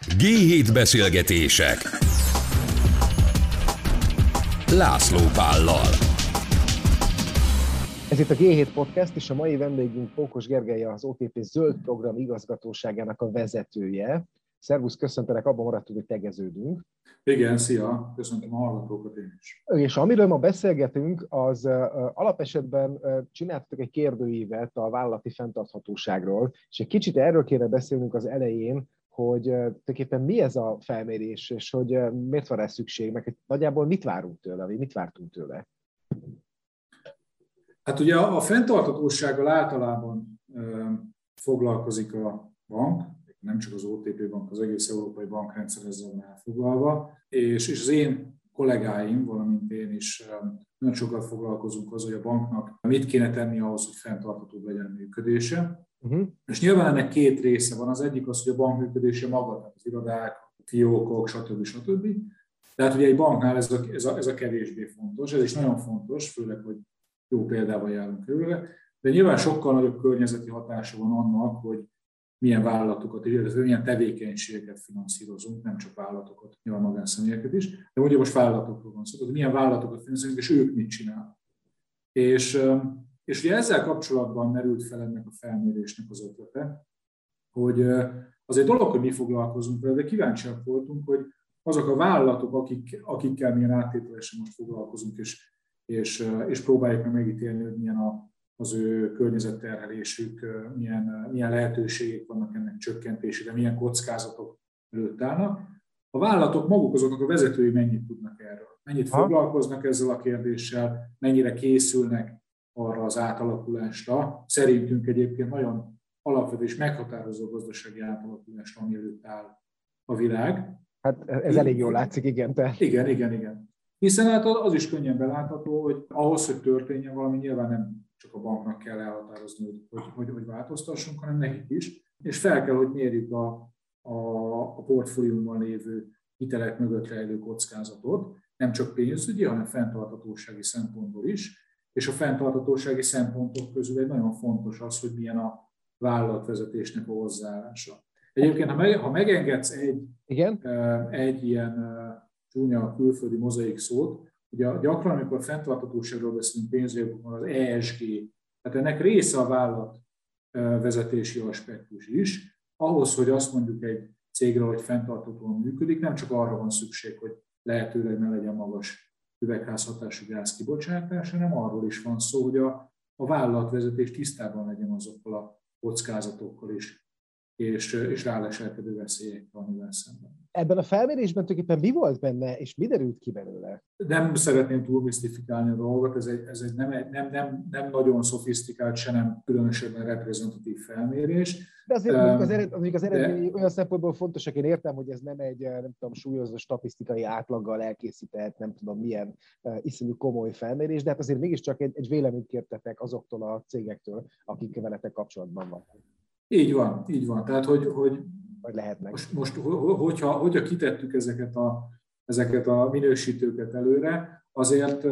G7 beszélgetések László Pállal Ez itt a G7 Podcast, és a mai vendégünk Pókos Gergely, az OTP Zöld Program igazgatóságának a vezetője. Szervusz, köszöntelek, abban maradtunk, hogy tegeződünk. Igen, szia, köszöntöm a hallgatókat én is. És amiről ma beszélgetünk, az alapesetben csináltatok egy kérdőívet a vállalati fenntarthatóságról, és egy kicsit erről kéne beszélnünk az elején, hogy tulajdonképpen mi ez a felmérés, és hogy miért van rá szükség, meg nagyjából mit várunk tőle, vagy mit vártunk tőle? Hát ugye a, fenntarthatósággal általában foglalkozik a bank, nem csak az OTP bank, az egész európai bankrendszer ezzel van elfoglalva, és, és az én kollégáim, valamint én is nagyon sokat foglalkozunk az, hogy a banknak mit kéne tenni ahhoz, hogy fenntarthatóbb legyen a működése. Uh-huh. És nyilván ennek két része van. Az egyik az, hogy a bank működése maga, az irodák, fiókok, stb. stb. Tehát ugye egy banknál ez a, ez, a, ez a kevésbé fontos, ez is nagyon fontos, főleg, hogy jó példával járunk körülre, de nyilván sokkal nagyobb környezeti hatása van annak, hogy milyen vállalatokat, illetve milyen tevékenységeket finanszírozunk, nem csak vállalatokat, nyilván magánszemélyeket is, de ugye most vállalatokról van szó, hogy milyen vállalatokat finanszírozunk, és ők mit csinálnak. És, és ugye ezzel kapcsolatban merült fel ennek a felmérésnek az ötlete, hogy az egy dolog, hogy mi foglalkozunk vele, de kíváncsiak voltunk, hogy azok a vállalatok, akik, akikkel milyen áttételesen most foglalkozunk, és, és, és próbáljuk meg megítélni, hogy milyen a, az ő környezetterhelésük, milyen, milyen lehetőségek vannak ennek csökkentésére, milyen kockázatok előtt állnak. A vállalatok maguk azoknak a vezetői mennyit tudnak erről, mennyit ha. foglalkoznak ezzel a kérdéssel, mennyire készülnek arra az átalakulásra. Szerintünk egyébként nagyon alapvető és meghatározó gazdasági átalakulásra, ami előtt áll a világ. Hát ez elég jól látszik, igen. Te. Igen, igen, igen. Hiszen hát az is könnyen belátható, hogy ahhoz, hogy történjen valami, nyilván nem csak a banknak kell elhatározni, hogy, hogy, hogy, hogy változtassunk, hanem nekik is. És fel kell, hogy mérjük a, a, a portfóliumban lévő hitelek mögött rejlő kockázatot, nem csak pénzügyi, hanem fenntartatósági szempontból is. És a fenntartatósági szempontok közül egy nagyon fontos az, hogy milyen a vállalatvezetésnek a hozzáállása. Egyébként, ha, meg, ha megengedsz egy, Igen? egy ilyen csúnya külföldi mozaik szót, Ugye gyakran, amikor fenntartatóságról beszélünk pénzügyekben, az ESG, tehát ennek része a vállalat vezetési aspektus is. Ahhoz, hogy azt mondjuk egy cégre, hogy fenntartatóan működik, nem csak arra van szükség, hogy lehetőleg ne legyen magas üvegházhatású gáz kibocsátás, hanem arról is van szó, hogy a, a vállalatvezetés tisztában legyen azokkal a kockázatokkal is, és, és ráleselkedő veszélyekkel, amivel szemben. Ebben a felmérésben tulajdonképpen mi volt benne, és mi derült ki belőle? Nem szeretném túl misztifikálni a dolgot, ez egy, ez egy nem, nem, nem, nem nagyon szofisztikált, se nem különösebben reprezentatív felmérés. De azért um, az, ered, az, az eredmény de... olyan szempontból fontosak, én értem, hogy ez nem egy, nem tudom, súlyozó statisztikai átlaggal elkészített, nem tudom milyen uh, iszonyú komoly felmérés, de hát azért mégiscsak egy, egy véleményt kértetek azoktól a cégektől, akik veletek kapcsolatban vannak. Így van, így van. Tehát, hogy, hogy vagy lehetnek. Most, most hogyha, hogyha kitettük ezeket a, ezeket a minősítőket előre, azért,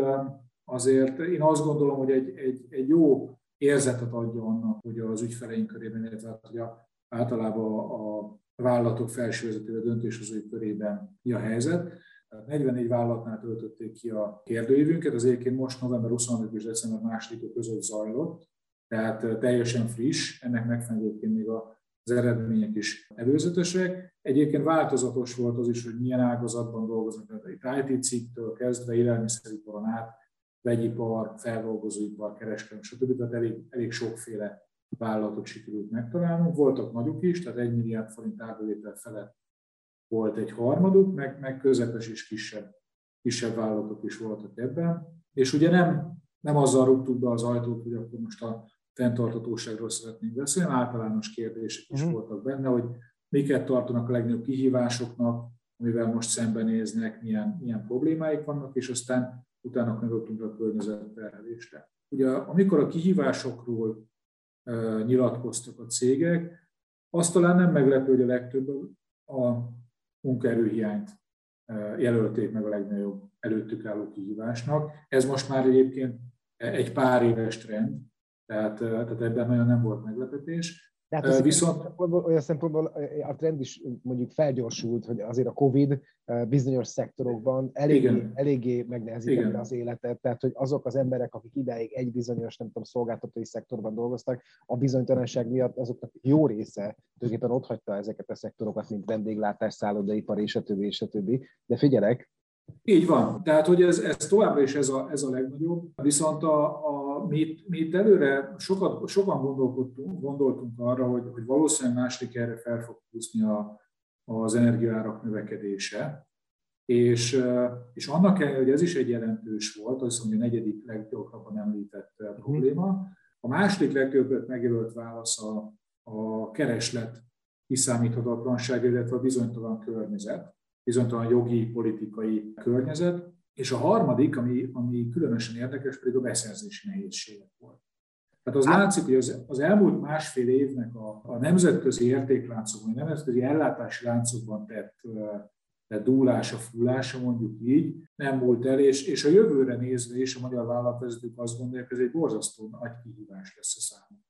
azért én azt gondolom, hogy egy, egy, egy jó érzetet adja annak, hogy az ügyfeleink körében, illetve hogy a, általában a vállalatok felsővezetőre döntéshozói körében mi a helyzet. 44 vállalatnál töltötték ki a kérdőívünket, az egyébként most november 25 és december 2 között zajlott, tehát teljesen friss, ennek megfelelően még a az eredmények is előzetesek. Egyébként változatos volt az is, hogy milyen ágazatban dolgoznak, tehát IT cikktől kezdve élelmiszeriparon át, vegyipar, feldolgozóipar, kereskedelem, stb. Tehát elég, elég sokféle vállalatot sikerült megtalálnunk. Voltak nagyok is, tehát 1 milliárd forint árbevétel felett volt egy harmaduk, meg, meg közepes és kisebb, kisebb vállalatok is voltak ebben. És ugye nem, nem azzal rúgtuk be az ajtót, hogy akkor most a fenntartatóságról szeretnénk beszélni, általános kérdések is uh-huh. voltak benne, hogy miket tartanak a legnagyobb kihívásoknak, amivel most szembenéznek, milyen, milyen problémáik vannak, és aztán utána kanyarodtunk a környezetterhelésre. Ugye amikor a kihívásokról uh, nyilatkoztak a cégek, azt talán nem meglepő, hogy a legtöbb a munkaerőhiányt uh, jelölték meg a legnagyobb előttük álló kihívásnak. Ez most már egyébként egy pár éves trend, tehát, tehát ebben nagyon nem volt meglepetés. Tehát az Viszont... szempontból, olyan szempontból a trend is mondjuk felgyorsult, hogy azért a Covid bizonyos szektorokban eléggé, eléggé megnehezítette az életet, tehát hogy azok az emberek, akik ideig egy bizonyos, nem tudom, szolgáltatói szektorban dolgoztak, a bizonytalanság miatt azoknak jó része tulajdonképpen ott hagyta ezeket a szektorokat, mint vendéglátás, szállodaipar és a többi, és a többi. De figyelek, így van. Tehát, hogy ez, ez továbbra is ez a, ez a legnagyobb. Viszont a, a, mi, mi itt előre sokat, sokan gondolkodtunk, gondoltunk arra, hogy, hogy valószínűleg második erre fel fog húzni a, az energiaárak növekedése. És, és annak ellenére, hogy ez is egy jelentős volt, az mondja a negyedik leggyakrabban említett mhm. probléma, a második legtöbbet megjelölt válasz a, a kereslet kiszámíthatatlanság, illetve a bizonytalan környezet bizonytalan jogi, politikai környezet, és a harmadik, ami, ami különösen érdekes, pedig a beszerzési nehézségek volt. Tehát az látszik, hogy az, az elmúlt másfél évnek a, a nemzetközi értékláncokban, a nemzetközi ellátási láncokban tett, tett dúlása, fúlása, mondjuk így, nem múlt el, és, és a jövőre nézve is a magyar vállalatvezetők azt gondolják, hogy ez egy borzasztó nagy kihívás lesz a számukra.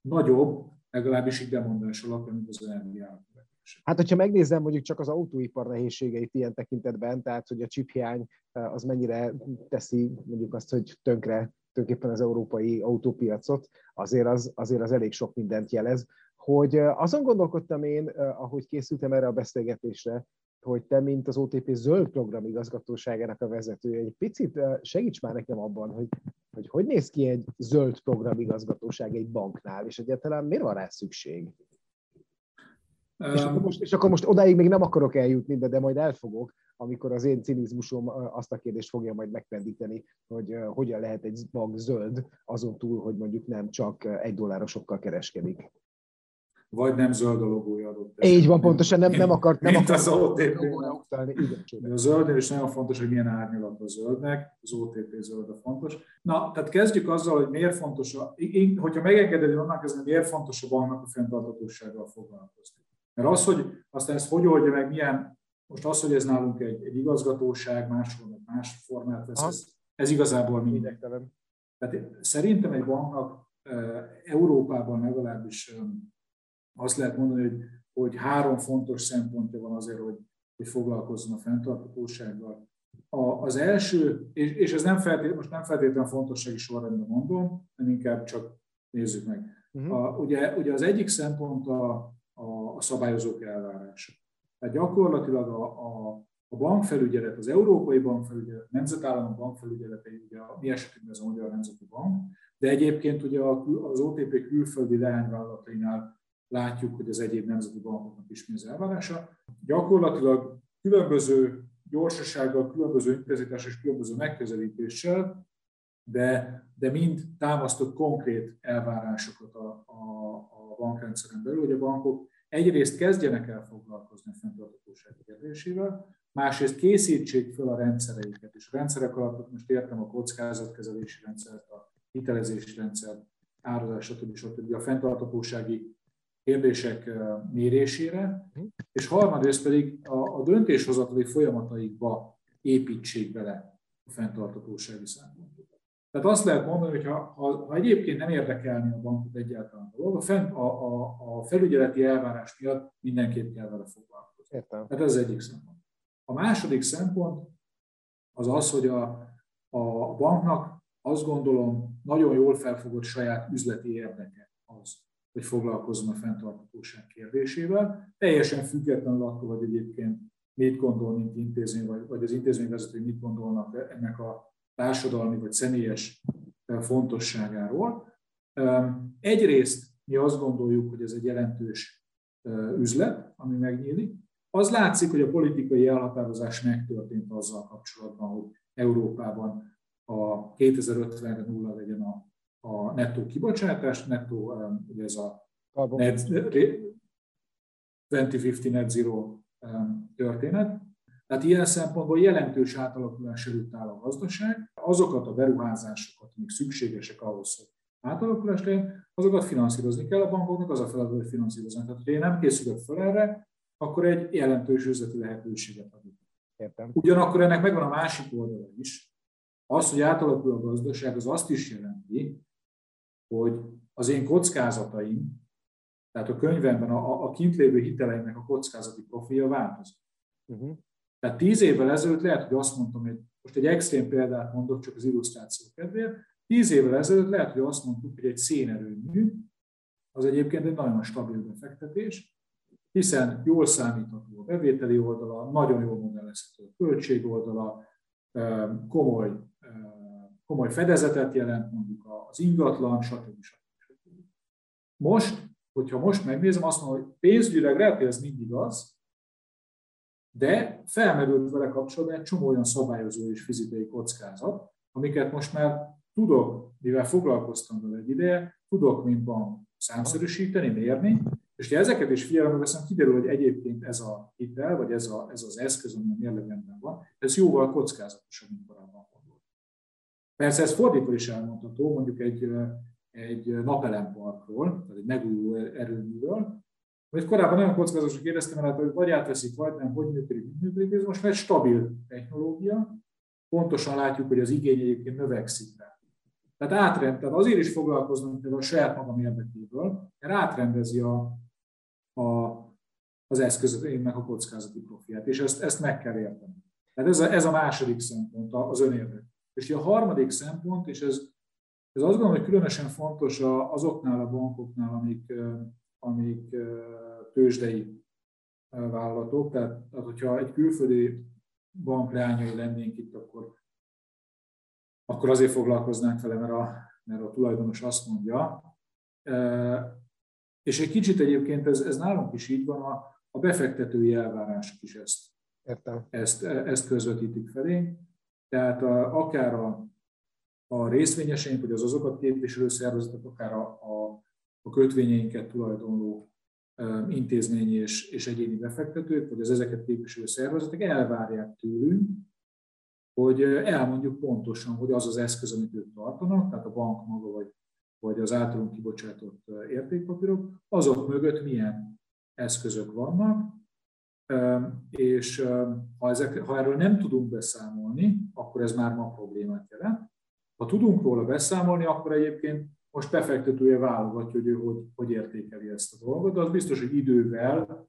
Nagyobb, legalábbis így demondás alapján, mint az energiának. Hát, hogyha megnézem mondjuk csak az autóipar nehézségeit ilyen tekintetben, tehát hogy a chiphiány az mennyire teszi mondjuk azt, hogy tönkre tulajdonképpen az európai autópiacot, azért az, azért az elég sok mindent jelez. Hogy azon gondolkodtam én, ahogy készültem erre a beszélgetésre, hogy te, mint az OTP zöld program igazgatóságának a vezetője, egy picit segíts már nekem abban, hogy hogy, hogy néz ki egy zöld program igazgatóság egy banknál, és egyáltalán miért van rá szükség? És akkor, most, és akkor most odáig még nem akarok eljutni, de, de majd elfogok, amikor az én cinizmusom azt a kérdést fogja majd megpendíteni, hogy hogyan lehet egy bank zöld, azon túl, hogy mondjuk nem csak egy dollárosokkal kereskedik. Vagy nem zöld a logója adott. Így van, pontosan nem, nem akart, nem akart az OTP. A zöld, és nagyon fontos, hogy milyen árnyalat a zöldnek, az OTP zöld a fontos. Na, tehát kezdjük azzal, hogy miért fontos, a, én, hogyha megengeded, hogy onnan kezdeni, miért fontos a banknak a fenntartatósággal foglalkozni. Mert az, hogy aztán ezt hogy oldja meg, milyen, most az, hogy ez nálunk egy, egy igazgatóság, máshol más formát vesz, ez, ez igazából mindegtelen. Tehát szerintem egy banknak Európában legalábbis azt lehet mondani, hogy, hogy három fontos szempontja van azért, hogy, hogy foglalkozzon a fenntarthatósággal. A, az első, és, és ez nem feltétlenül, most nem feltétlenül fontossági sorrendben mondom, hanem inkább csak nézzük meg. Uh-huh. A, ugye, ugye az egyik szempont a, a, a szabályozók elvárása. Tehát gyakorlatilag a, a, a bankfelügyelet, az Európai Bankfelügyelet, Nemzetállamok bankfelügyeletei, ugye a mi esetünkben ez a Magyar Nemzeti Bank, de egyébként ugye az OTP külföldi leányvállalatainál látjuk, hogy az egyéb nemzeti bankoknak is mi az elvárása. Gyakorlatilag különböző gyorsasággal, különböző intenzitás és különböző megközelítéssel, de, de mind támasztott konkrét elvárásokat a, a, a bankrendszeren belül, hogy a bankok egyrészt kezdjenek el foglalkozni a fenntarthatóság kérdésével, másrészt készítsék fel a rendszereiket, és a rendszerek alatt most értem a kockázatkezelési rendszert, a hitelezési rendszert, árazás, stb. stb. a fenntarthatósági kérdések mérésére, és harmadrészt pedig a, a döntéshozatali folyamataikba építsék bele a fenntarthatósági szempontokat. Tehát azt lehet mondani, hogy ha, ha, ha egyébként nem érdekelni a bankot egyáltalán a dolog, a, fent, a, a, a felügyeleti elvárás miatt mindenképp kell vele foglalkozni. Értem. Tehát ez az egyik szempont. A második szempont az az, hogy a, a banknak azt gondolom nagyon jól felfogott saját üzleti érdeke az, hogy foglalkozzon a fenntarthatóság kérdésével, teljesen függetlenül attól, hogy egyébként mit gondol, mint intézmény, vagy, vagy az intézményvezetői mit gondolnak ennek a társadalmi vagy személyes fontosságáról. Egyrészt mi azt gondoljuk, hogy ez egy jelentős üzlet, ami megnyílik. Az látszik, hogy a politikai elhatározás megtörtént azzal kapcsolatban, hogy Európában a 2050-re nulla legyen a a nettó kibocsátás, nettó, ugye ez a net, 2050 net zero történet. Tehát ilyen szempontból jelentős átalakulás előtt áll a gazdaság. Azokat a beruházásokat, amik szükségesek ahhoz, hogy átalakulás legyen, azokat finanszírozni kell a bankoknak, az a feladat, hogy finanszírozni. Tehát, ha én nem készülök fel erre, akkor egy jelentős üzleti lehetőséget adjuk. Értem. Ugyanakkor ennek megvan a másik oldala is. Az, hogy átalakul a gazdaság, az azt is jelenti, hogy az én kockázataim Tehát a könyvemben a, a kint lévő hiteleimnek a kockázati profilja változik. Uh-huh. Tehát tíz évvel ezelőtt lehet, hogy azt mondtam, hogy most egy extrém példát mondok, csak az illusztráció kedvéért, tíz évvel ezelőtt lehet, hogy azt mondtuk, hogy egy szénerőmű az egyébként egy nagyon stabil befektetés, hiszen jól számítható a bevételi oldala, nagyon jól modellezhető a költség oldala, komoly, komoly fedezetet jelent mondjuk az ingatlan, stb. stb. Most, hogyha most megnézem, azt mondom, hogy pénzügyileg lehet, hogy ez mindig az, de felmerült vele kapcsolatban egy csomó olyan szabályozó és fizikai kockázat, amiket most már tudok, mivel foglalkoztam vele egy ideje, tudok, mint van számszerűsíteni, mérni, és ha ezeket is figyelembe veszem, kiderül, hogy egyébként ez a hitel, vagy ez, a, ez az eszköz, ami a mérlegemben van, ez jóval kockázatosabb, mint korábban gondolt. Persze ez fordítva is elmondható, mondjuk egy, egy napelemparkról, tehát egy megújuló erőműről, hogy korábban nagyon kockázatosan kérdeztem, mert hát, hogy vagy átveszik, vagy nem, hogy működik, hogy működik, ez most már egy stabil technológia, pontosan látjuk, hogy az igény egyébként növekszik rá. Tehát átrend, tehát azért is foglalkoznom például a saját magam érdekéből, mert átrendezi a, a, az eszközöknek a kockázati profiát, és ezt, ezt meg kell érteni. Tehát ez a, ez a második szempont, az önérdek. És a harmadik szempont, és ez, ez azt gondolom, hogy különösen fontos azoknál a bankoknál, amik, amik tőzsdei vállalatok, tehát, tehát hogyha egy külföldi bank leányai lennénk itt, akkor akkor azért foglalkoznánk vele, mert a, mert a tulajdonos azt mondja. És egy kicsit egyébként ez, ez nálunk is így van, a, a befektetői elvárások is ezt, Értem. ezt, ezt közvetítik felé. Tehát a, akár a, a részvényeseink, vagy az azokat képviselő szervezetek, akár a, a, a kötvényeinket tulajdonló intézményi és, és egyéni befektetők, vagy az ezeket képviselő szervezetek elvárják tőlünk, hogy elmondjuk pontosan, hogy az az eszköz, amit ők tartanak, tehát a bank maga vagy, vagy az általunk kibocsátott értékpapírok, azok mögött milyen eszközök vannak, és ha, ezek, ha erről nem tudunk beszámolni, akkor ez már ma problémát jelent. Ha tudunk róla beszámolni, akkor egyébként most befektetője válogatja, hogy ő hogy, hogy értékeli ezt a dolgot, de az biztos, hogy idővel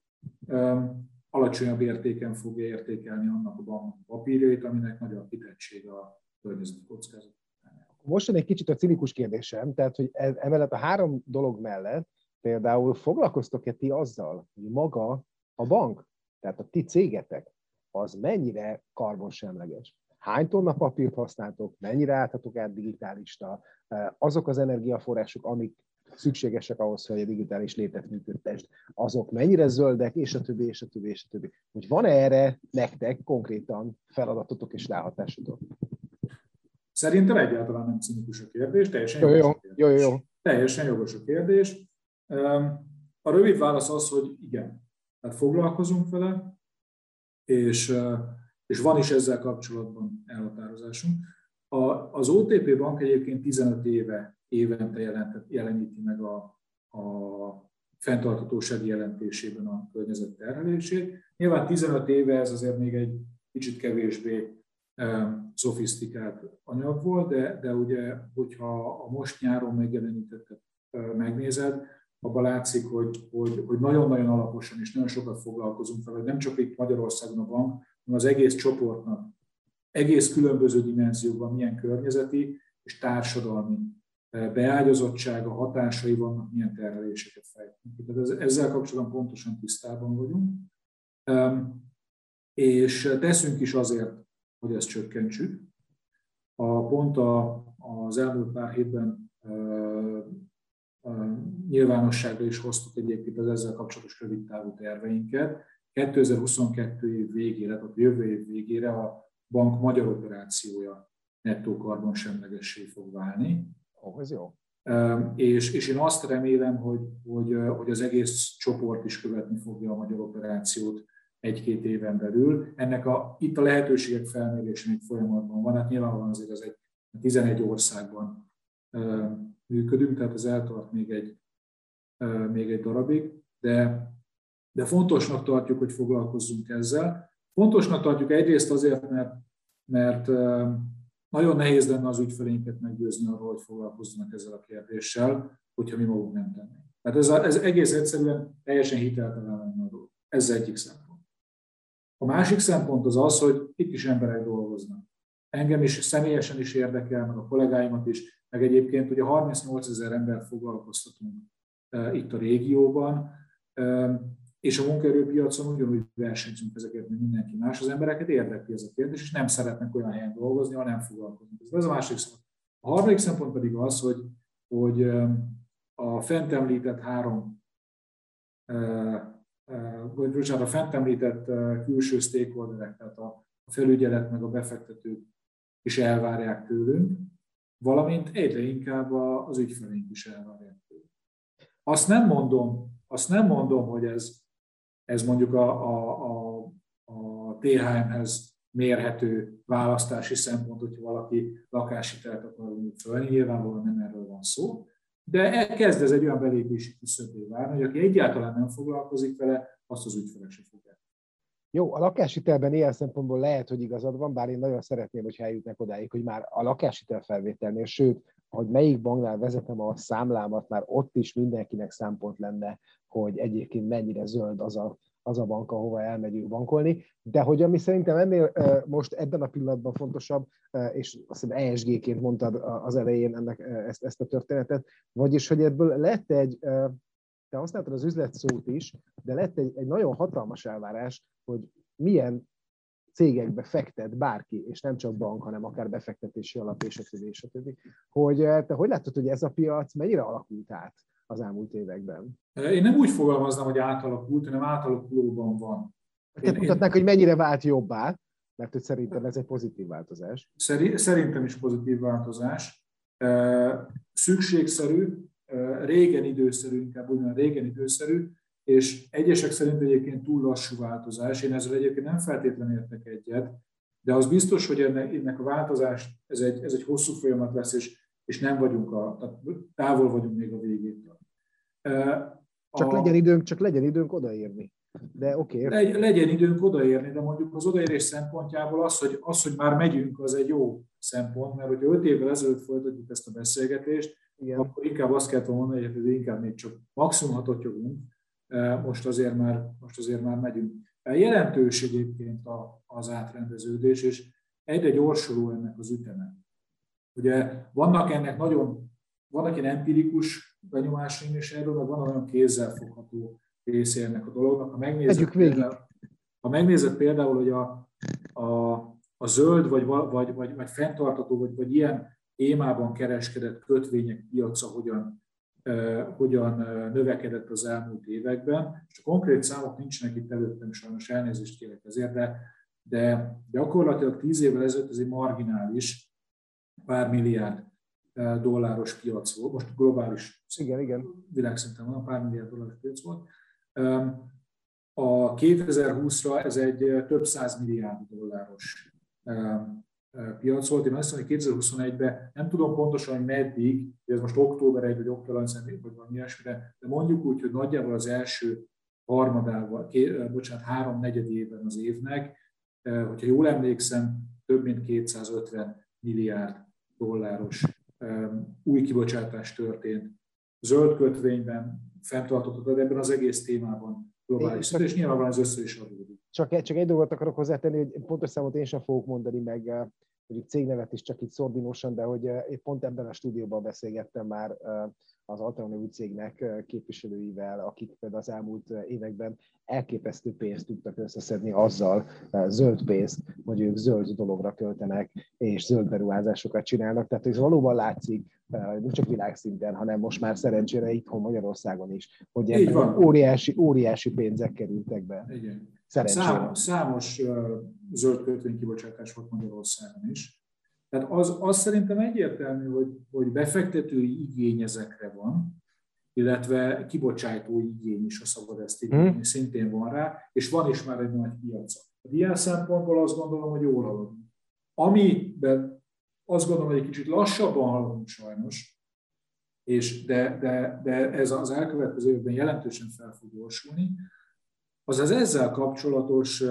alacsonyabb értéken fogja értékelni annak a bank papírjait, aminek nagy a kitettsége a környezeti kockázat. Most jön egy kicsit a cinikus kérdésem, tehát hogy e- emellett a három dolog mellett például foglalkoztok-e ti azzal, hogy maga a bank, tehát a ti cégetek, az mennyire karbonsemleges? Hány tonna papírt használtok, mennyire álltatok át digitálista, e, azok az energiaforrások, amik szükségesek ahhoz, hogy a digitális létet működtest, azok mennyire zöldek, és a többi, és a többi, és a többi. Hogy van-e erre nektek konkrétan feladatotok és ráhatásotok? Szerintem egyáltalán nem cinikus a kérdés, teljesen jó, jogos, jó, jó, jó. Teljesen jogos a kérdés. A rövid válasz az, hogy igen. Tehát foglalkozunk vele, és, és van is ezzel kapcsolatban elhatározásunk. A, az OTP bank egyébként 15 éve évente jelent, jeleníti meg a, a fenntarthatósági jelentésében a környezet terhelését. Nyilván 15 éve ez azért még egy kicsit kevésbé um, szofisztikált anyag volt, de, de ugye, hogyha a most nyáron megjelenítettet megnézed, abban látszik, hogy, hogy, hogy nagyon-nagyon alaposan és nagyon sokat foglalkozunk vele, hogy nem csak itt Magyarországon a bank, az egész csoportnak egész különböző dimenzióban milyen környezeti és társadalmi beágyazottsága, hatásai vannak, milyen terheléseket fejtünk. Tehát ezzel kapcsolatban pontosan tisztában vagyunk. És teszünk is azért, hogy ezt csökkentsük. A pont a, az elmúlt pár hétben nyilvánosságra is hoztuk egyébként az ezzel kapcsolatos rövid távú terveinket. 2022 év végére, tehát jövő év végére a bank magyar operációja nettó karbonsemlegessé fog válni. Ó, ez jó. És, és én azt remélem, hogy, hogy, hogy az egész csoport is követni fogja a magyar operációt egy-két éven belül. Ennek a, itt a lehetőségek felmérése még folyamatban van, hát nyilvánvalóan azért az egy 11 országban működünk, tehát ez eltart még egy, még egy darabig, de, de fontosnak tartjuk, hogy foglalkozzunk ezzel. Fontosnak tartjuk egyrészt azért, mert, mert nagyon nehéz lenne az ügyfelénket meggyőzni arról, hogy foglalkozzanak ezzel a kérdéssel, hogyha mi magunk nem tennénk. Tehát ez, ez egész egyszerűen teljesen hiteltelen lenne a dolog. Ez egyik szempont. A másik szempont az az, hogy itt is emberek dolgoznak. Engem is személyesen is érdekel, meg a kollégáimat is, meg egyébként ugye 38 ezer embert foglalkoztatunk itt a régióban, és a munkaerőpiacon ugyanúgy versenyzünk ezeket, mint mindenki más. Az embereket érdekli ez a kérdés, és nem szeretnek olyan helyen dolgozni, ahol nem foglalkoznak. Ez a másik szempont. A harmadik szempont pedig az, hogy, hogy a fent említett három, vagy bocsánat, a fent említett külső stakeholderek, tehát a felügyelet meg a befektetők is elvárják tőlünk, valamint egyre inkább az ügyfeleink is elvárják tőlünk. Azt nem mondom, azt nem mondom, hogy ez, ez mondjuk a, a, a, a THM-hez mérhető választási szempont, hogyha valaki lakáshitelt akar fölni, nyilvánvalóan nem erről van szó, de kezd ez egy olyan belépési küszöbé várni, hogy aki egyáltalán nem foglalkozik vele, azt az ügyfelek se fogják. Jó, a lakáshitelben ilyen szempontból lehet, hogy igazad van, bár én nagyon szeretném, hogy eljutnak odáig, hogy már a lakáshitel felvételnél, sőt, hogy melyik banknál vezetem a számlámat, már ott is mindenkinek szempont lenne, hogy egyébként mennyire zöld az a az a bank, ahova elmegyünk bankolni, de hogy ami szerintem ennél most ebben a pillanatban fontosabb, és azt hiszem ESG-ként mondtad az elején ennek, ezt, ezt a történetet, vagyis, hogy ebből lett egy, te használtad az üzlet szót is, de lett egy, egy nagyon hatalmas elvárás, hogy milyen cégekbe fektet bárki, és nem csak bank, hanem akár befektetési alap, és a többi, és a többi. Hogy te hogy látod, hogy ez a piac mennyire alakult át? Az elmúlt években? Én nem úgy fogalmaznám, hogy átalakult, hanem átalakulóban van. Tehát mutatnák, hogy mennyire vált jobbá, mert hogy szerintem ez egy pozitív változás. Szerintem is pozitív változás. Szükségszerű, régen időszerű, inkább úgy régen időszerű, és egyesek szerint egyébként túl lassú változás. Én ezzel egyébként nem feltétlenül értek egyet, de az biztos, hogy ennek, ennek a változás, ez egy, ez egy hosszú folyamat lesz, és, és nem vagyunk a, tehát távol vagyunk még a végétől. Csak a... legyen időnk, csak legyen időnk odaérni. De oké. Okay. Legy, legyen időnk odaérni, de mondjuk az odaérés szempontjából az hogy, az, hogy már megyünk, az egy jó szempont, mert hogyha öt évvel ezelőtt folytatjuk ezt a beszélgetést, Igen. akkor inkább azt kell mondani, hogy inkább még csak maximum hatot jogunk, most azért már, most azért már megyünk. Jelentős egyébként az átrendeződés, és egyre gyorsuló ennek az üteme. Ugye vannak ennek nagyon, vannak ilyen empirikus benyomásaim is erről, meg van olyan kézzelfogható része ennek a dolognak. Ha megnézed, például, ha megnézed például, hogy a, a, a zöld, vagy, vagy, vagy, vagy fenntartató, vagy, vagy ilyen témában kereskedett kötvények piaca hogyan, uh, hogyan növekedett az elmúlt években, és a konkrét számok nincsenek itt előttem, sajnos elnézést kérek ezért, de, de gyakorlatilag tíz évvel ezelőtt ez egy marginális, pár milliárd dolláros piac volt, most globális igen, igen. világszinten van, pár milliárd dolláros piac volt. A 2020-ra ez egy több száz milliárd dolláros piac volt. Én azt mondom, hogy 2021-ben nem tudom pontosan, hogy meddig, ez most október 1 vagy október 1 vagy valami ilyesmire, de mondjuk úgy, hogy nagyjából az első harmadával, bocsánat, három negyedében az évnek, hogyha jól emlékszem, több mint 250 milliárd dolláros új kibocsátás történt zöld kötvényben, fenntartott, de ebben az egész témában globális szint, és nyilvánvalóan ez össze is adódik. Csak, csak egy dolgot akarok hozzátenni, hogy pontos számot én sem fogok mondani, meg eh, mondjuk cégnevet is csak itt szordinosan, de hogy eh, pont ebben a stúdióban beszélgettem már eh, az alternatív cégnek képviselőivel, akik például az elmúlt években elképesztő pénzt tudtak összeszedni azzal, zöld pénzt, hogy ők zöld dologra költenek, és zöld beruházásokat csinálnak. Tehát ez valóban látszik, nem csak világszinten, hanem most már szerencsére itthon Magyarországon is, hogy óriási, óriási pénzek kerültek be. Igen. Számos, számos zöld kötvénykibocsátás volt Magyarországon is. Tehát az, az szerintem egyértelmű, hogy, hogy befektetői igény ezekre van, illetve kibocsátó igény is a szabad ezt igény, hmm. szintén van rá, és van is már egy nagy piaca. Ilyen szempontból azt gondolom, hogy jól haladunk. Amiben azt gondolom, hogy egy kicsit lassabban haladunk sajnos, és de, de, de ez az elkövetkező évben jelentősen fel fog gyorsulni, az az ezzel kapcsolatos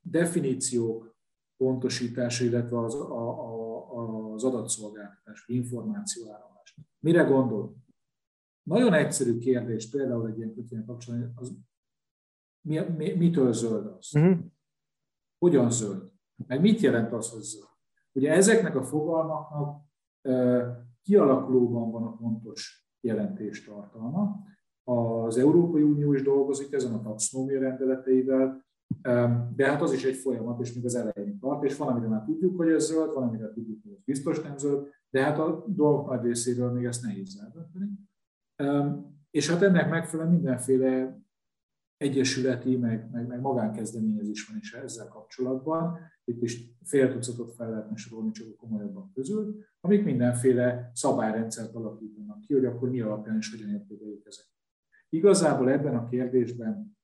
definíciók pontosítása, illetve az, a, a, az adatszolgáltatás, információáramlás. Mire gondol? nagyon egyszerű kérdés, például egy ilyen kötvény kapcsolatban, az mi, mi, mitől zöld az? Uh-huh. Hogyan zöld? Meg mit jelent az, hogy zöld? Ugye ezeknek a fogalmaknak kialakulóban van a pontos jelentéstartalma. Az Európai Unió is dolgozik ezen a taxonómia rendeleteivel, de hát az is egy folyamat, és még az elején tart, és van, amire már tudjuk, hogy ez zöld, van, amire tudjuk, hogy ez biztos nem zöld, de hát a dolgok nagy részéről még ezt nehéz eldönteni. És hát ennek megfelelően mindenféle egyesületi, meg, meg, meg magánkezdeményezés van is ezzel kapcsolatban. Itt is fél tucatot fel lehetne sorolni csak a komolyabbak közül, amik mindenféle szabályrendszert alakítanak ki, hogy akkor mi alapján és hogyan értékeljük ezeket. Igazából ebben a kérdésben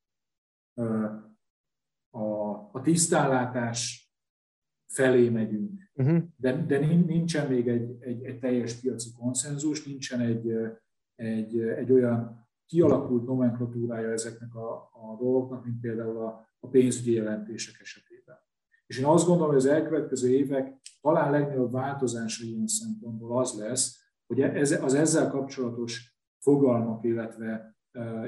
a, a tisztánlátás felé megyünk, uh-huh. de, de nincsen még egy, egy, egy teljes piaci konszenzus, nincsen egy, egy, egy olyan kialakult nomenklatúrája ezeknek a, a dolgoknak, mint például a, a pénzügyi jelentések esetében. És én azt gondolom, hogy az elkövetkező évek talán legnagyobb változása ilyen szempontból az lesz, hogy ez, az ezzel kapcsolatos fogalmak, illetve,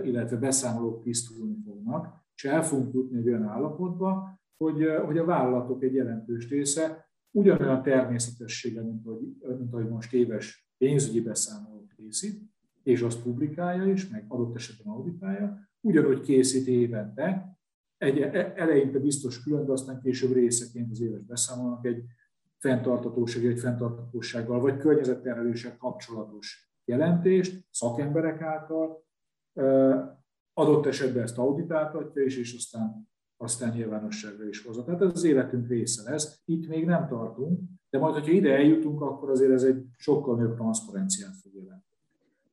illetve beszámolók tisztulni fognak, és el fogunk jutni egy olyan állapotba, hogy, hogy a vállalatok egy jelentős része ugyanolyan természetessége, mint ahogy, mint ahogy most éves pénzügyi beszámolót készít, és azt publikálja is, meg adott esetben auditálja, ugyanúgy készít évente, egy e, eleinte biztos külön, de aztán később részeként az éves beszámolnak egy fenntartatóság, egy fenntartatósággal, vagy környezetterheléssel kapcsolatos jelentést szakemberek által, adott esetben ezt auditáltatja is, és aztán, aztán nyilvánosságra is hozza. Tehát ez az életünk része lesz. Itt még nem tartunk, de majd, hogyha ide eljutunk, akkor azért ez egy sokkal nagyobb transzparenciát fog jelenteni.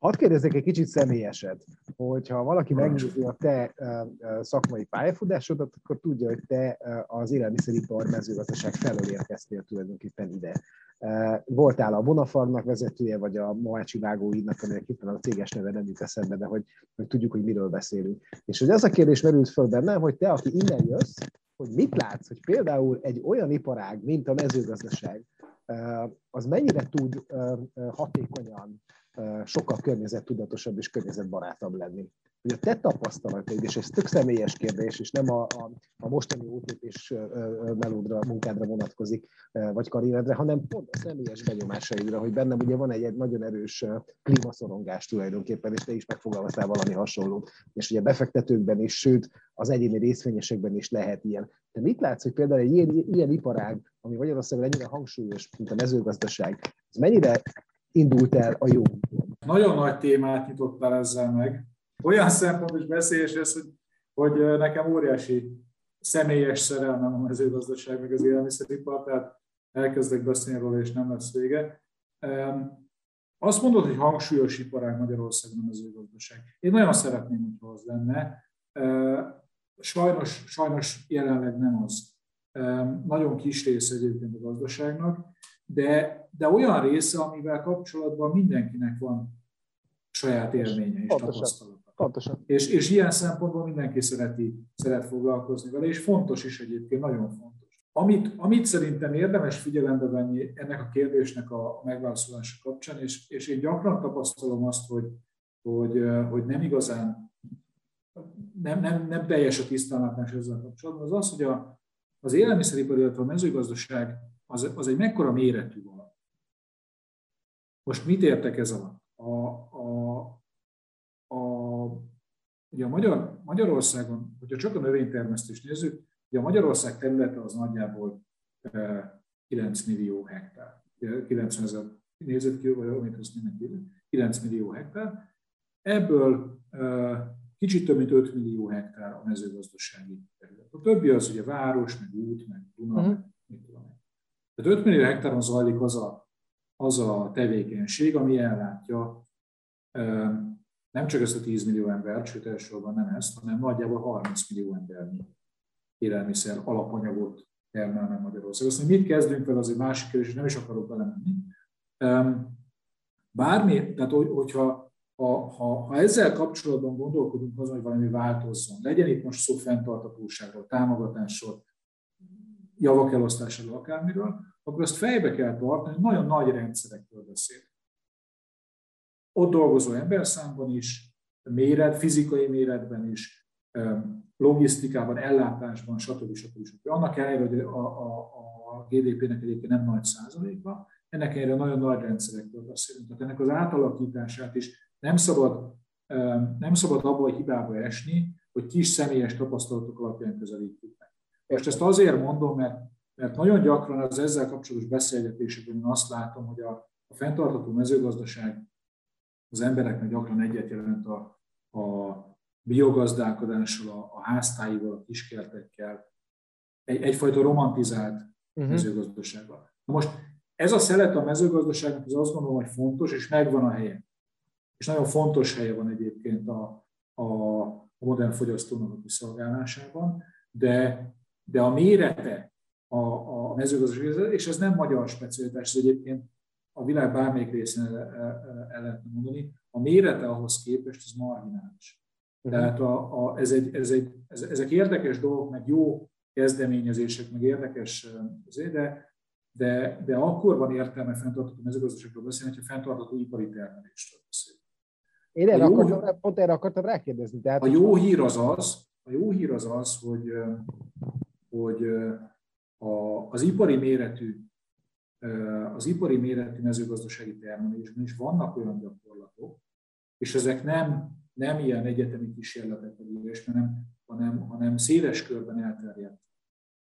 Hadd kérdezzek egy kicsit személyeset, hogyha valaki megnézi a te szakmai pályafutásodat, akkor tudja, hogy te az élelmiszeripar mezőgazdaság felől érkeztél tulajdonképpen ide. Voltál a Bonafarmnak vezetője, vagy a Moácsi Vágóidnak, aminek itt a céges neve nem jut eszembe, de hogy, hogy tudjuk, hogy miről beszélünk. És hogy az a kérdés merült föl bennem, hogy te, aki innen jössz, hogy mit látsz, hogy például egy olyan iparág, mint a mezőgazdaság, az mennyire tud hatékonyan sokkal környezettudatosabb és környezetbarátabb lenni. Hogy a te tapasztalataid, és ez tök személyes kérdés, és nem a, a, a mostani útlépés melódra, munkádra vonatkozik, vagy karrieredre, hanem pont a személyes benyomásaidra, hogy bennem ugye van egy, egy nagyon erős klímaszorongás tulajdonképpen, és te is megfogalmaztál valami hasonlót. És ugye befektetőkben is, sőt, az egyéni részvényesekben is lehet ilyen. De mit látsz, hogy például egy ilyen, ilyen iparág, ami Magyarországon ennyire hangsúlyos, mint a mezőgazdaság, ez mennyire indult el a jó Nagyon nagy témát nyitottál ezzel meg. Olyan szempont is beszélyes ez, hogy, hogy nekem óriási személyes szerelmem a mezőgazdaság, meg az élelmiszeripar, tehát elkezdek beszélni róla, és nem lesz vége. Azt mondod, hogy hangsúlyos iparág Magyarországon a mezőgazdaság. Én nagyon szeretném, hogyha az lenne. Sajnos, sajnos jelenleg nem az. Nagyon kis része egyébként a gazdaságnak, de, de olyan része, amivel kapcsolatban mindenkinek van saját élménye és tapasztalata. Pontosan. És, és ilyen szempontból mindenki szereti, szeret foglalkozni vele, és fontos is egyébként, nagyon fontos. Amit, amit szerintem érdemes figyelembe venni ennek a kérdésnek a megválaszolása kapcsán, és, és én gyakran tapasztalom azt, hogy, hogy, hogy nem igazán, nem, nem, nem teljes a tisztánlátás ezzel kapcsolatban, az az, hogy a, az élelmiszeripar, illetve a mezőgazdaság az, az egy mekkora méretű van. Most mit értek ez alatt? A, a, a, ugye a Magyar, Magyarországon, hogyha csak a növénytermesztést nézzük, ugye a Magyarország területe az nagyjából 9 e, millió hektár. 90 ezer négyzetkiló, vagy amit azt mindenki 9 millió hektár. Ebből e, kicsit több mint 5 millió hektár a mezőgazdasági terület. A többi az ugye város, meg út, meg Duna, uh-huh. mit tudom tehát 5 millió hektáron zajlik az a, az a tevékenység, ami ellátja nem csak ezt a 10 millió embert, sőt elsősorban nem ezt, hanem nagyjából 30 millió embernyi élelmiszer alapanyagot termel meg Magyarország. Azt, hogy mit kezdünk vele, az egy másik kérdés, nem is akarok belemenni. Bármi, tehát hogyha ha, ha, ha ezzel kapcsolatban gondolkodunk azon, hogy valami változzon, legyen itt most szó fenntartatóságról, támogatásról, javak elosztásáról, akármiről, akkor azt fejbe kell tartani, hogy nagyon nagy rendszerekről beszélünk. ott dolgozó emberszámban is, méret, fizikai méretben is, logisztikában, ellátásban, stb. stb. stb. Annak ellenére, hogy a, a, a GDP-nek egyébként nem nagy százalékban, ennek ellenére nagyon nagy rendszerekről beszélünk. Tehát ennek az átalakítását is nem szabad, nem szabad abba a hibába esni, hogy kis személyes tapasztalatok alapján közelítjük meg. Most ezt azért mondom, mert, mert nagyon gyakran az ezzel kapcsolatos beszélgetésekben én azt látom, hogy a, a fenntartható mezőgazdaság az embereknek gyakran egyet jelent a, a biogazdálkodással, a, a háztáival, a kiskertekkel, egy, egyfajta romantizált uh-huh. mezőgazdasággal. Na most ez a szelet a mezőgazdaságnak az azt gondolom, hogy fontos, és megvan a helye. És nagyon fontos helye van egyébként a, a modern fogyasztónak a kiszolgálásában, de, de a mérete a, a mezőgazdaság, és ez nem magyar specialitás, ez egyébként a világ bármelyik részén el, el, el lehetne mondani, a mérete ahhoz képest az marginális. Uh-huh. Tehát a, a, ez egy, ez egy, ez, ezek érdekes dolgok, meg jó kezdeményezések, meg érdekes, de, de, de akkor van értelme fenntartható mezőgazdaságról beszélni, hogyha fenntartható ipari termelésről beszélünk. Én erre jó, akartam, pont erre akartam rákérdezni. Tehát a jó hír az az, a jó hír az az, hogy, hogy a, az ipari méretű az ipari méretű mezőgazdasági termelésben is vannak olyan gyakorlatok, és ezek nem, nem ilyen egyetemi kísérletek, hanem, hanem, hanem széles körben elterjedt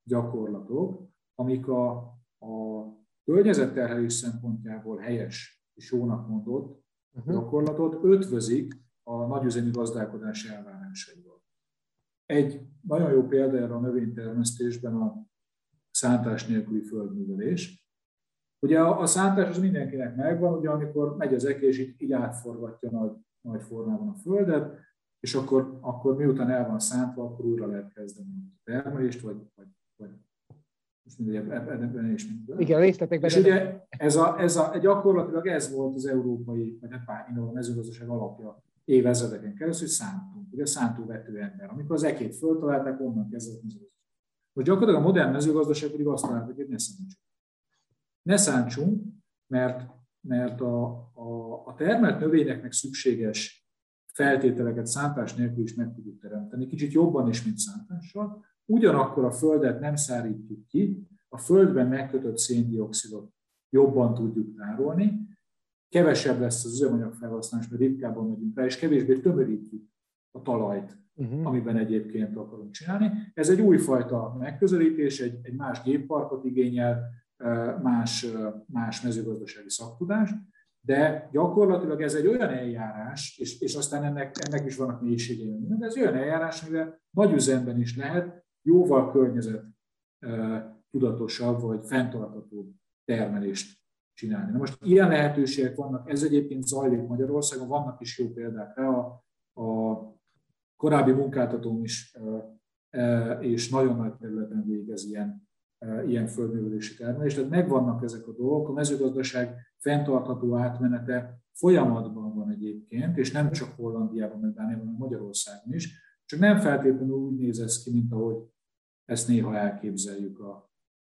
gyakorlatok, amik a, a környezetterhelés szempontjából helyes és jónak mondott uh-huh. gyakorlatot ötvözik a nagyüzemi gazdálkodás elvárásaival. Egy nagyon jó példa erre a növénytermesztésben a szántás nélküli földművelés, Ugye a, a szántás az mindenkinek megvan, ugye amikor megy az eke, és így, így átforgatja nagy, nagy formában a földet, és akkor, akkor miután el van szántva, akkor újra lehet kezdeni a termelést, vagy, vagy, vagy ebben is minden. Igen, részletekben. És ugye ez a, ez a, gyakorlatilag ez volt az európai, vagy hát a mezőgazdaság alapja évezredeken keresztül, szántunk, ugye szántóvető ember. Amikor az ekét föltalálták, onnan kezdett mezőgazdaság. Most gyakorlatilag a modern mezőgazdaság pedig azt találták, hogy ne szántsuk ne szántsunk, mert, mert a, a, a termelt növényeknek szükséges feltételeket szántás nélkül is meg tudjuk teremteni, kicsit jobban is, mint szántással. Ugyanakkor a földet nem szárítjuk ki, a földben megkötött széndiokszidot jobban tudjuk tárolni, kevesebb lesz az üzemanyag felhasználás, mert ritkábban megyünk rá, és kevésbé tömörítjük a talajt, uh-huh. amiben egyébként akarunk csinálni. Ez egy újfajta megközelítés, egy, egy más gépparkot igényel, más, más mezőgazdasági szaktudást, de gyakorlatilag ez egy olyan eljárás, és, és aztán ennek, ennek is vannak mélységei, de ez olyan eljárás, amivel nagy üzemben is lehet jóval környezet tudatosabb vagy fenntartható termelést csinálni. Na most ilyen lehetőségek vannak, ez egyébként zajlik Magyarországon, vannak is jó példák rá, a, a korábbi munkáltatóm is és nagyon nagy területen végez ilyen ilyen földművelési termelés. Tehát megvannak ezek a dolgok, a mezőgazdaság fenntartható átmenete folyamatban van egyébként, és nem csak Hollandiában, meg Dániában, hanem Magyarországon is, csak nem feltétlenül úgy néz ez ki, mint ahogy ezt néha elképzeljük a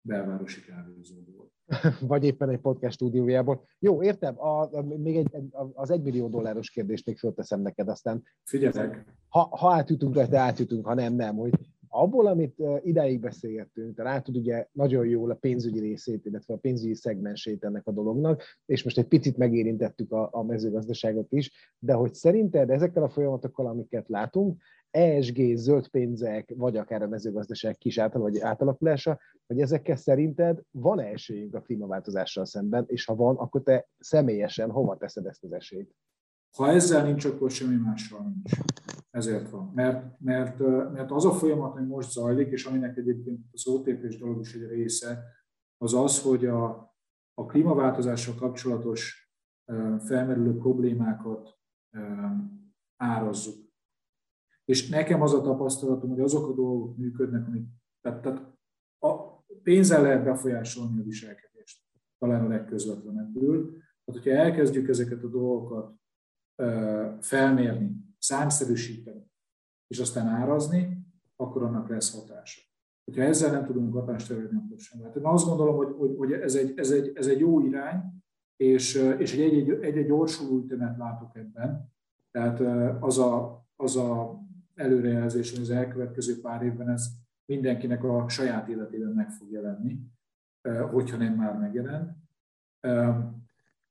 belvárosi kávézóból. Vagy éppen egy podcast stúdiójából. Jó, értem, a, a, még egy, az egymillió dolláros kérdést még fölteszem neked, aztán... Figyelek. Ha, ha átütünk rajta, átütünk, ha nem, nem. Hogy abból, amit ideig beszélgettünk, te látod ugye nagyon jól a pénzügyi részét, illetve a pénzügyi szegmensét ennek a dolognak, és most egy picit megérintettük a, a mezőgazdaságot is, de hogy szerinted ezekkel a folyamatokkal, amiket látunk, ESG, zöld pénzek, vagy akár a mezőgazdaság kis vagy átalakulása, hogy ezekkel szerinted van-e esélyünk a klímaváltozással szemben, és ha van, akkor te személyesen hova teszed ezt az esélyt? Ha ezzel nincs, akkor semmi mással nincs. Ezért van. Mert, mert, mert az a folyamat, ami most zajlik, és aminek egyébként az OTP-s dolog is egy része, az az, hogy a, a klímaváltozással kapcsolatos felmerülő problémákat árazzuk. És nekem az a tapasztalatom, hogy azok a dolgok működnek, amik, tehát, tehát a pénzzel lehet befolyásolni a viselkedést, talán a legközvetlenebbül. Tehát, hogyha elkezdjük ezeket a dolgokat felmérni, számszerűsíteni, és aztán árazni, akkor annak lesz hatása. Hogyha ezzel nem tudunk hatást elérni, akkor sem. Hát én azt gondolom, hogy, hogy, hogy ez, egy, ez, egy, ez egy jó irány, és, és egy, egy, egy, egy gyorsuló ütemet látok ebben. Tehát az a, az a előrejelzés, hogy az elkövetkező pár évben ez mindenkinek a saját életében meg fog jelenni, hogyha nem már megjelent.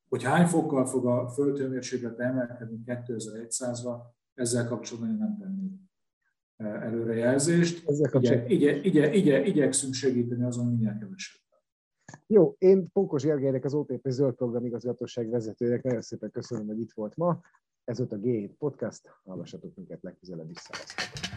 Hogy hány fokkal fog a földhőmérséklet emelkedni 2100-ra, ezzel kapcsolatban én nem tennék előrejelzést. Ezzel igye, igye, igye, igyekszünk segíteni azon minél kevesebb. Jó, én Pókos Gergelynek, az OTP Zöld Program igazgatóság vezetőjének nagyon szépen köszönöm, hogy itt volt ma. Ez volt a G7 Podcast, hallgassatok minket legközelebb is. Szevasztok!